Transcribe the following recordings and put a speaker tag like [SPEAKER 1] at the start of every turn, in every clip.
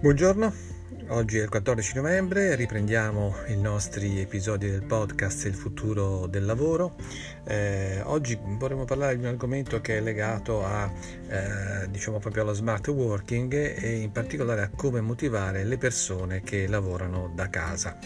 [SPEAKER 1] Buongiorno, oggi è il 14 novembre, riprendiamo i nostri episodi del podcast Il futuro del lavoro. Eh, oggi vorremmo parlare di un argomento che è legato a, eh, diciamo proprio allo smart working e in particolare a come motivare le persone che lavorano da casa.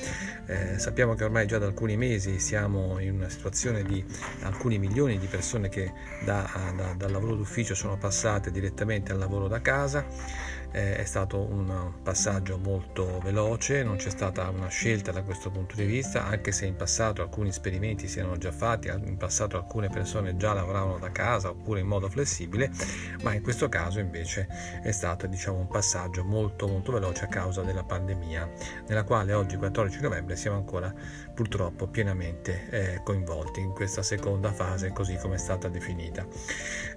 [SPEAKER 1] Eh, sappiamo che ormai già da alcuni mesi siamo in una situazione di alcuni milioni di persone che da, da, dal lavoro d'ufficio sono passate direttamente al lavoro da casa è stato un passaggio molto veloce, non c'è stata una scelta da questo punto di vista, anche se in passato alcuni esperimenti si erano già fatti, in passato alcune persone già lavoravano da casa oppure in modo flessibile, ma in questo caso invece è stato diciamo, un passaggio molto molto veloce a causa della pandemia, nella quale oggi 14 novembre siamo ancora purtroppo pienamente eh, coinvolti in questa seconda fase così come è stata definita.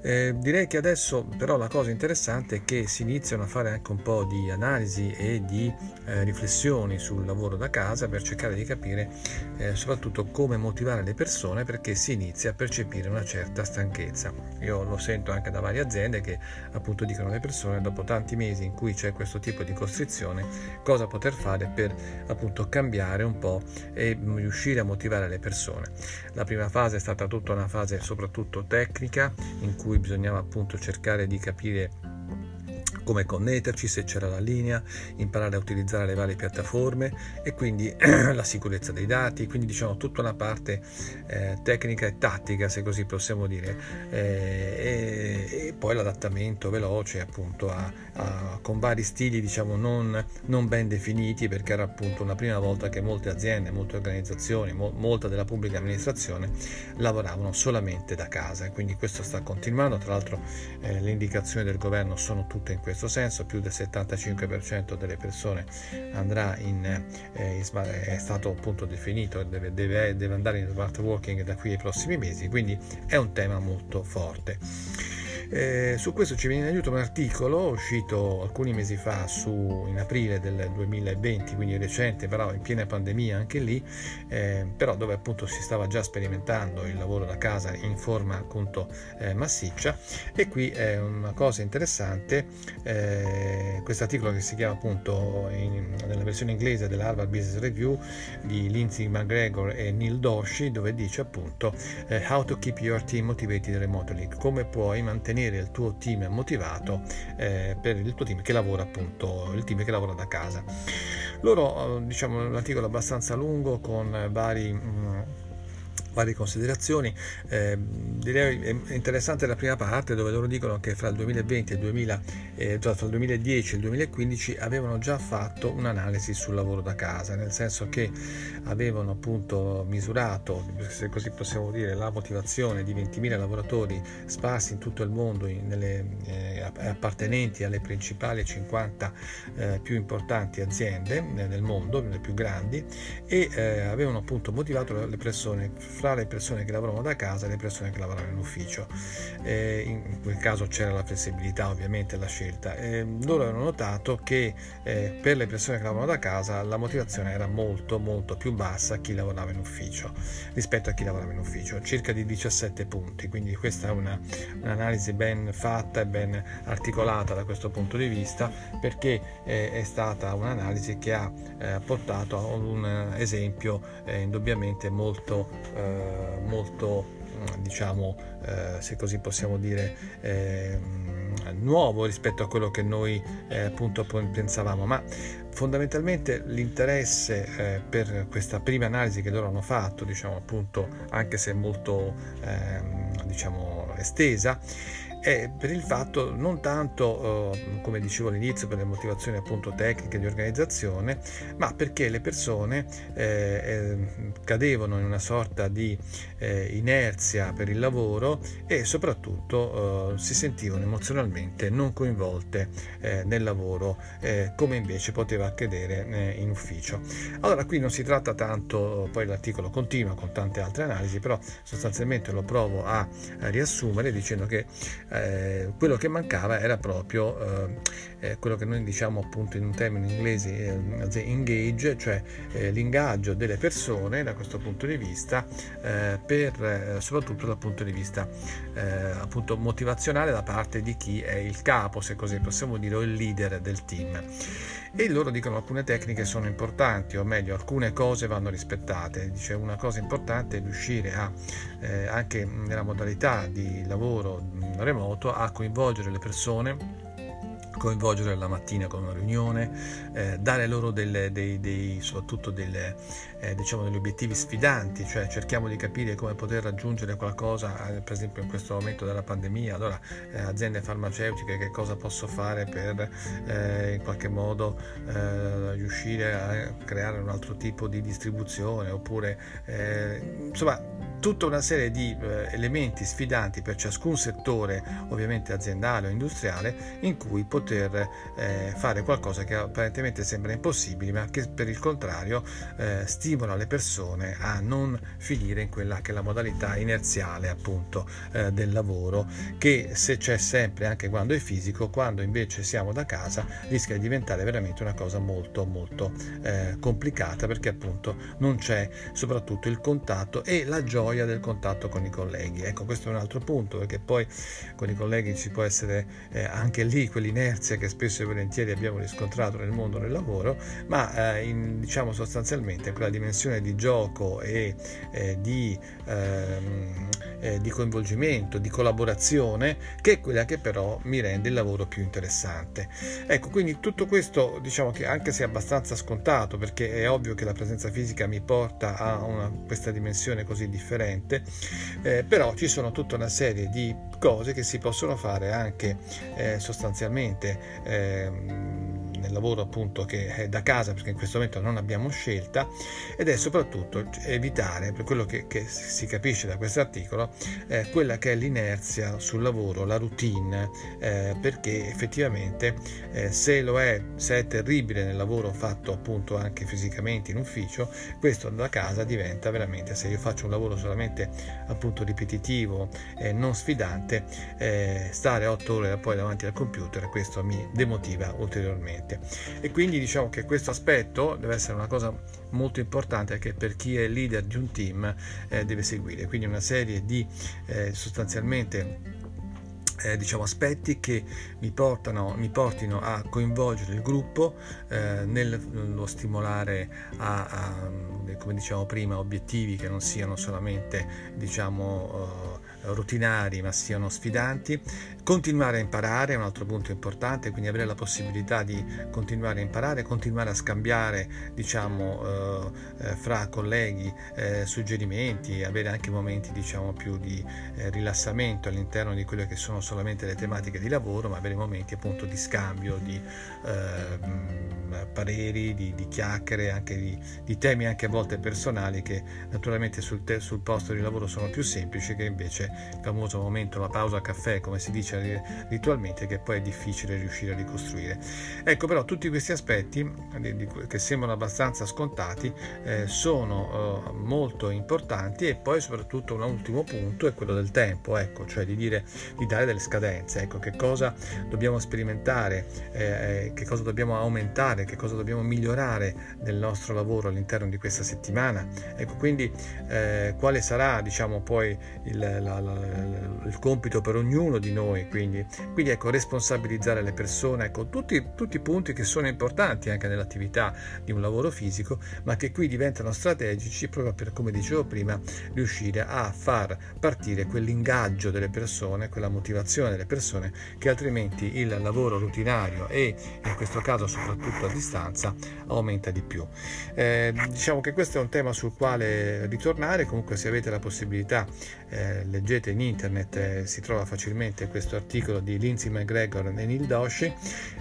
[SPEAKER 1] Eh, direi che adesso però la cosa interessante è che si iniziano a fare fare anche un po' di analisi e di eh, riflessioni sul lavoro da casa per cercare di capire eh, soprattutto come motivare le persone perché si inizia a percepire una certa stanchezza. Io lo sento anche da varie aziende che appunto dicono alle persone dopo tanti mesi in cui c'è questo tipo di costrizione cosa poter fare per appunto cambiare un po' e riuscire a motivare le persone. La prima fase è stata tutta una fase soprattutto tecnica in cui bisognava appunto cercare di capire come connetterci, se c'era la linea, imparare a utilizzare le varie piattaforme e quindi la sicurezza dei dati, quindi diciamo tutta una parte eh, tecnica e tattica, se così possiamo dire, eh, e, e, poi l'adattamento veloce appunto a, a, con vari stili diciamo non, non, ben definiti perché era appunto una prima volta che molte aziende, molte organizzazioni, mo, molta della pubblica amministrazione lavoravano solamente da casa. E quindi questo sta continuando, tra l'altro eh, le indicazioni del governo sono tutte in questo questo senso, più del 75% delle persone andrà in, eh, in è stato appunto definito deve, deve, deve andare in smart working da qui ai prossimi mesi, quindi è un tema molto forte. Eh, su questo ci viene in aiuto un articolo uscito alcuni mesi fa su, in aprile del 2020, quindi recente, però in piena pandemia anche lì, eh, però dove appunto si stava già sperimentando il lavoro da casa in forma appunto eh, massiccia. E qui è una cosa interessante, eh, questo articolo che si chiama appunto in, nella versione inglese dell'Harvard Business Review di Lindsay McGregor e Neil Dorsey dove dice appunto eh, How to keep your team motivated remotely, come puoi mantenere mantenere il tuo team motivato eh, per il tuo team che lavora appunto, il team che lavora da casa. Loro, eh, diciamo, l'articolo è abbastanza lungo con vari... Mh, mm, varie considerazioni. Eh, direi è interessante la prima parte dove loro dicono che fra il 2020 e il 2000, eh, tra il 2010 e il 2015 avevano già fatto un'analisi sul lavoro da casa, nel senso che avevano appunto misurato, se così possiamo dire, la motivazione di 20.000 lavoratori sparsi in tutto il mondo, in, nelle, eh, appartenenti alle principali 50 eh, più importanti aziende nel mondo, le più grandi, e eh, avevano appunto motivato le persone fra le persone che lavoravano da casa e le persone che lavoravano in ufficio. Eh, in quel caso c'era la flessibilità ovviamente la scelta. Eh, loro hanno notato che eh, per le persone che lavoravano da casa la motivazione era molto molto più bassa a chi lavorava in ufficio rispetto a chi lavorava in ufficio, circa di 17 punti, quindi questa è una, un'analisi ben fatta e ben articolata da questo punto di vista perché eh, è stata un'analisi che ha eh, portato a un esempio eh, indubbiamente molto molto mm, diciamo eh, se così possiamo dire eh, nuovo rispetto a quello che noi eh, appunto pensavamo. Ma fondamentalmente l'interesse eh, per questa prima analisi che loro hanno fatto diciamo appunto anche se molto ehm, diciamo estesa è per il fatto non tanto, eh, come dicevo all'inizio, per le motivazioni appunto tecniche di organizzazione, ma perché le persone eh, eh, cadevano in una sorta di eh, inerzia per il lavoro e soprattutto eh, si sentivano emozionalmente non coinvolte eh, nel lavoro come invece poteva accadere in ufficio. Allora qui non si tratta tanto, poi l'articolo continua con tante altre analisi, però sostanzialmente lo provo a riassumere dicendo che eh, quello che mancava era proprio eh, eh quello che noi diciamo appunto in un termine inglese eh, engage, cioè l'ingaggio delle persone da questo punto di vista, per, soprattutto dal punto di vista appunto motivazionale da parte di chi è il capo, se così possiamo dire, o il leader del team e loro dicono alcune tecniche sono importanti, o meglio alcune cose vanno rispettate. Dice una cosa importante è riuscire a, anche nella modalità di lavoro remoto, a coinvolgere le persone coinvolgere la mattina con una riunione, eh, dare loro delle, dei, dei, soprattutto delle, eh, diciamo degli obiettivi sfidanti, cioè cerchiamo di capire come poter raggiungere qualcosa, eh, per esempio in questo momento della pandemia, allora eh, aziende farmaceutiche che cosa posso fare per eh, in qualche modo eh, riuscire a creare un altro tipo di distribuzione oppure insomma tutta una serie di elementi sfidanti per ciascun settore ovviamente aziendale o industriale in cui poter fare qualcosa che apparentemente sembra impossibile ma che per il contrario stimola stimola le persone a non finire in quella che è la modalità inerziale appunto eh, del lavoro che se c'è sempre anche quando è fisico quando invece siamo da casa rischia di diventare veramente una cosa molto molto eh, complicata perché appunto non c'è soprattutto il contatto e la gioia del contatto con i colleghi. Ecco questo è un altro punto perché poi con i colleghi ci può essere eh, anche lì quell'inerzia che spesso e volentieri abbiamo riscontrato nel mondo del lavoro ma eh, in, diciamo sostanzialmente quella dimensione di gioco e eh, di, ehm, eh, di, coinvolgimento, di collaborazione, che è quella che però mi rende il lavoro più interessante. Ecco, quindi tutto questo diciamo che anche se è abbastanza scontato, perché è ovvio che la presenza fisica mi porta a una, questa dimensione così differente, eh, però ci sono tutta una serie di cose che si possono fare anche eh, sostanzialmente ehm, nel lavoro appunto che è da casa perché in questo momento non abbiamo scelta ed è soprattutto evitare, per quello che, che si capisce da questo articolo, eh, quella che è l'inerzia sul lavoro, la routine, eh, perché effettivamente eh, se lo è, se è terribile nel lavoro fatto appunto anche fisicamente in ufficio, questo da casa diventa veramente, se io faccio un lavoro solamente appunto ripetitivo e non sfidante, eh, stare otto ore poi davanti al computer, questo mi demotiva ulteriormente cliente. E quindi diciamo che questo aspetto deve essere una cosa molto importante che per chi è leader di un team eh, deve seguire. Quindi una serie di eh, sostanzialmente eh, diciamo, aspetti che mi, portano, mi, portino a coinvolgere il gruppo eh, nello stimolare a, a, come diciamo prima, obiettivi che non siano solamente diciamo, uh, routinari ma siano sfidanti, continuare a imparare è un altro punto importante, quindi avere la possibilità di continuare a imparare, continuare a scambiare diciamo, uh, eh, fra colleghi eh, suggerimenti, avere anche momenti diciamo, più di eh, rilassamento all'interno di quelle che sono solamente le tematiche di lavoro, ma avere momenti appunto di scambio, di eh, pareri, di, di, chiacchiere, anche di, di, temi anche a volte personali che naturalmente sul, te, sul, posto di lavoro sono più semplici che invece il famoso momento, la pausa caffè, come si dice ritualmente, che poi è difficile riuscire a ricostruire. Ecco però tutti questi aspetti che sembrano abbastanza scontati eh, sono eh, molto importanti e poi soprattutto un ultimo punto è quello del tempo, ecco, cioè di dire di dare delle scadenze, ecco, che cosa dobbiamo sperimentare, eh, eh, che cosa dobbiamo aumentare, che cosa dobbiamo migliorare nel nostro lavoro all'interno di questa settimana. Ecco, quindi eh, quale sarà, diciamo, poi il, la, la, il, compito per ognuno di noi, quindi, quindi ecco, responsabilizzare le persone, ecco, tutti, tutti i punti che sono importanti anche nell'attività di un lavoro fisico, ma che qui diventano strategici proprio per, come dicevo prima, riuscire a far partire quell'ingaggio delle persone, quella motivazione delle persone che altrimenti il lavoro rutinario e in questo caso soprattutto a distanza aumenta di più. Eh, diciamo che questo è un tema sul quale ritornare, comunque se avete la possibilità eh, leggete in internet, eh, si trova facilmente questo articolo di Lindsay McGregor e Neil Doshi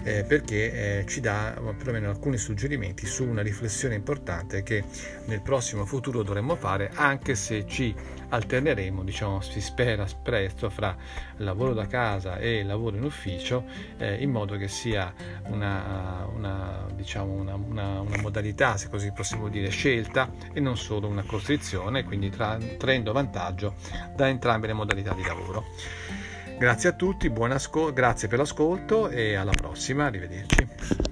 [SPEAKER 1] eh, perché eh, ci dà perlomeno alcuni suggerimenti su una riflessione importante che nel prossimo futuro dovremmo fare anche se ci alterneremo, diciamo, si spera presto fra lavoro da casa e lavoro in ufficio eh, in modo che sia una, una, diciamo, una, una, una, modalità, se così possiamo dire, scelta e non solo una costrizione, quindi tra, traendo vantaggio da entrambe le modalità di lavoro. Grazie a tutti, ascol- grazie per l'ascolto e alla prossima, arrivederci.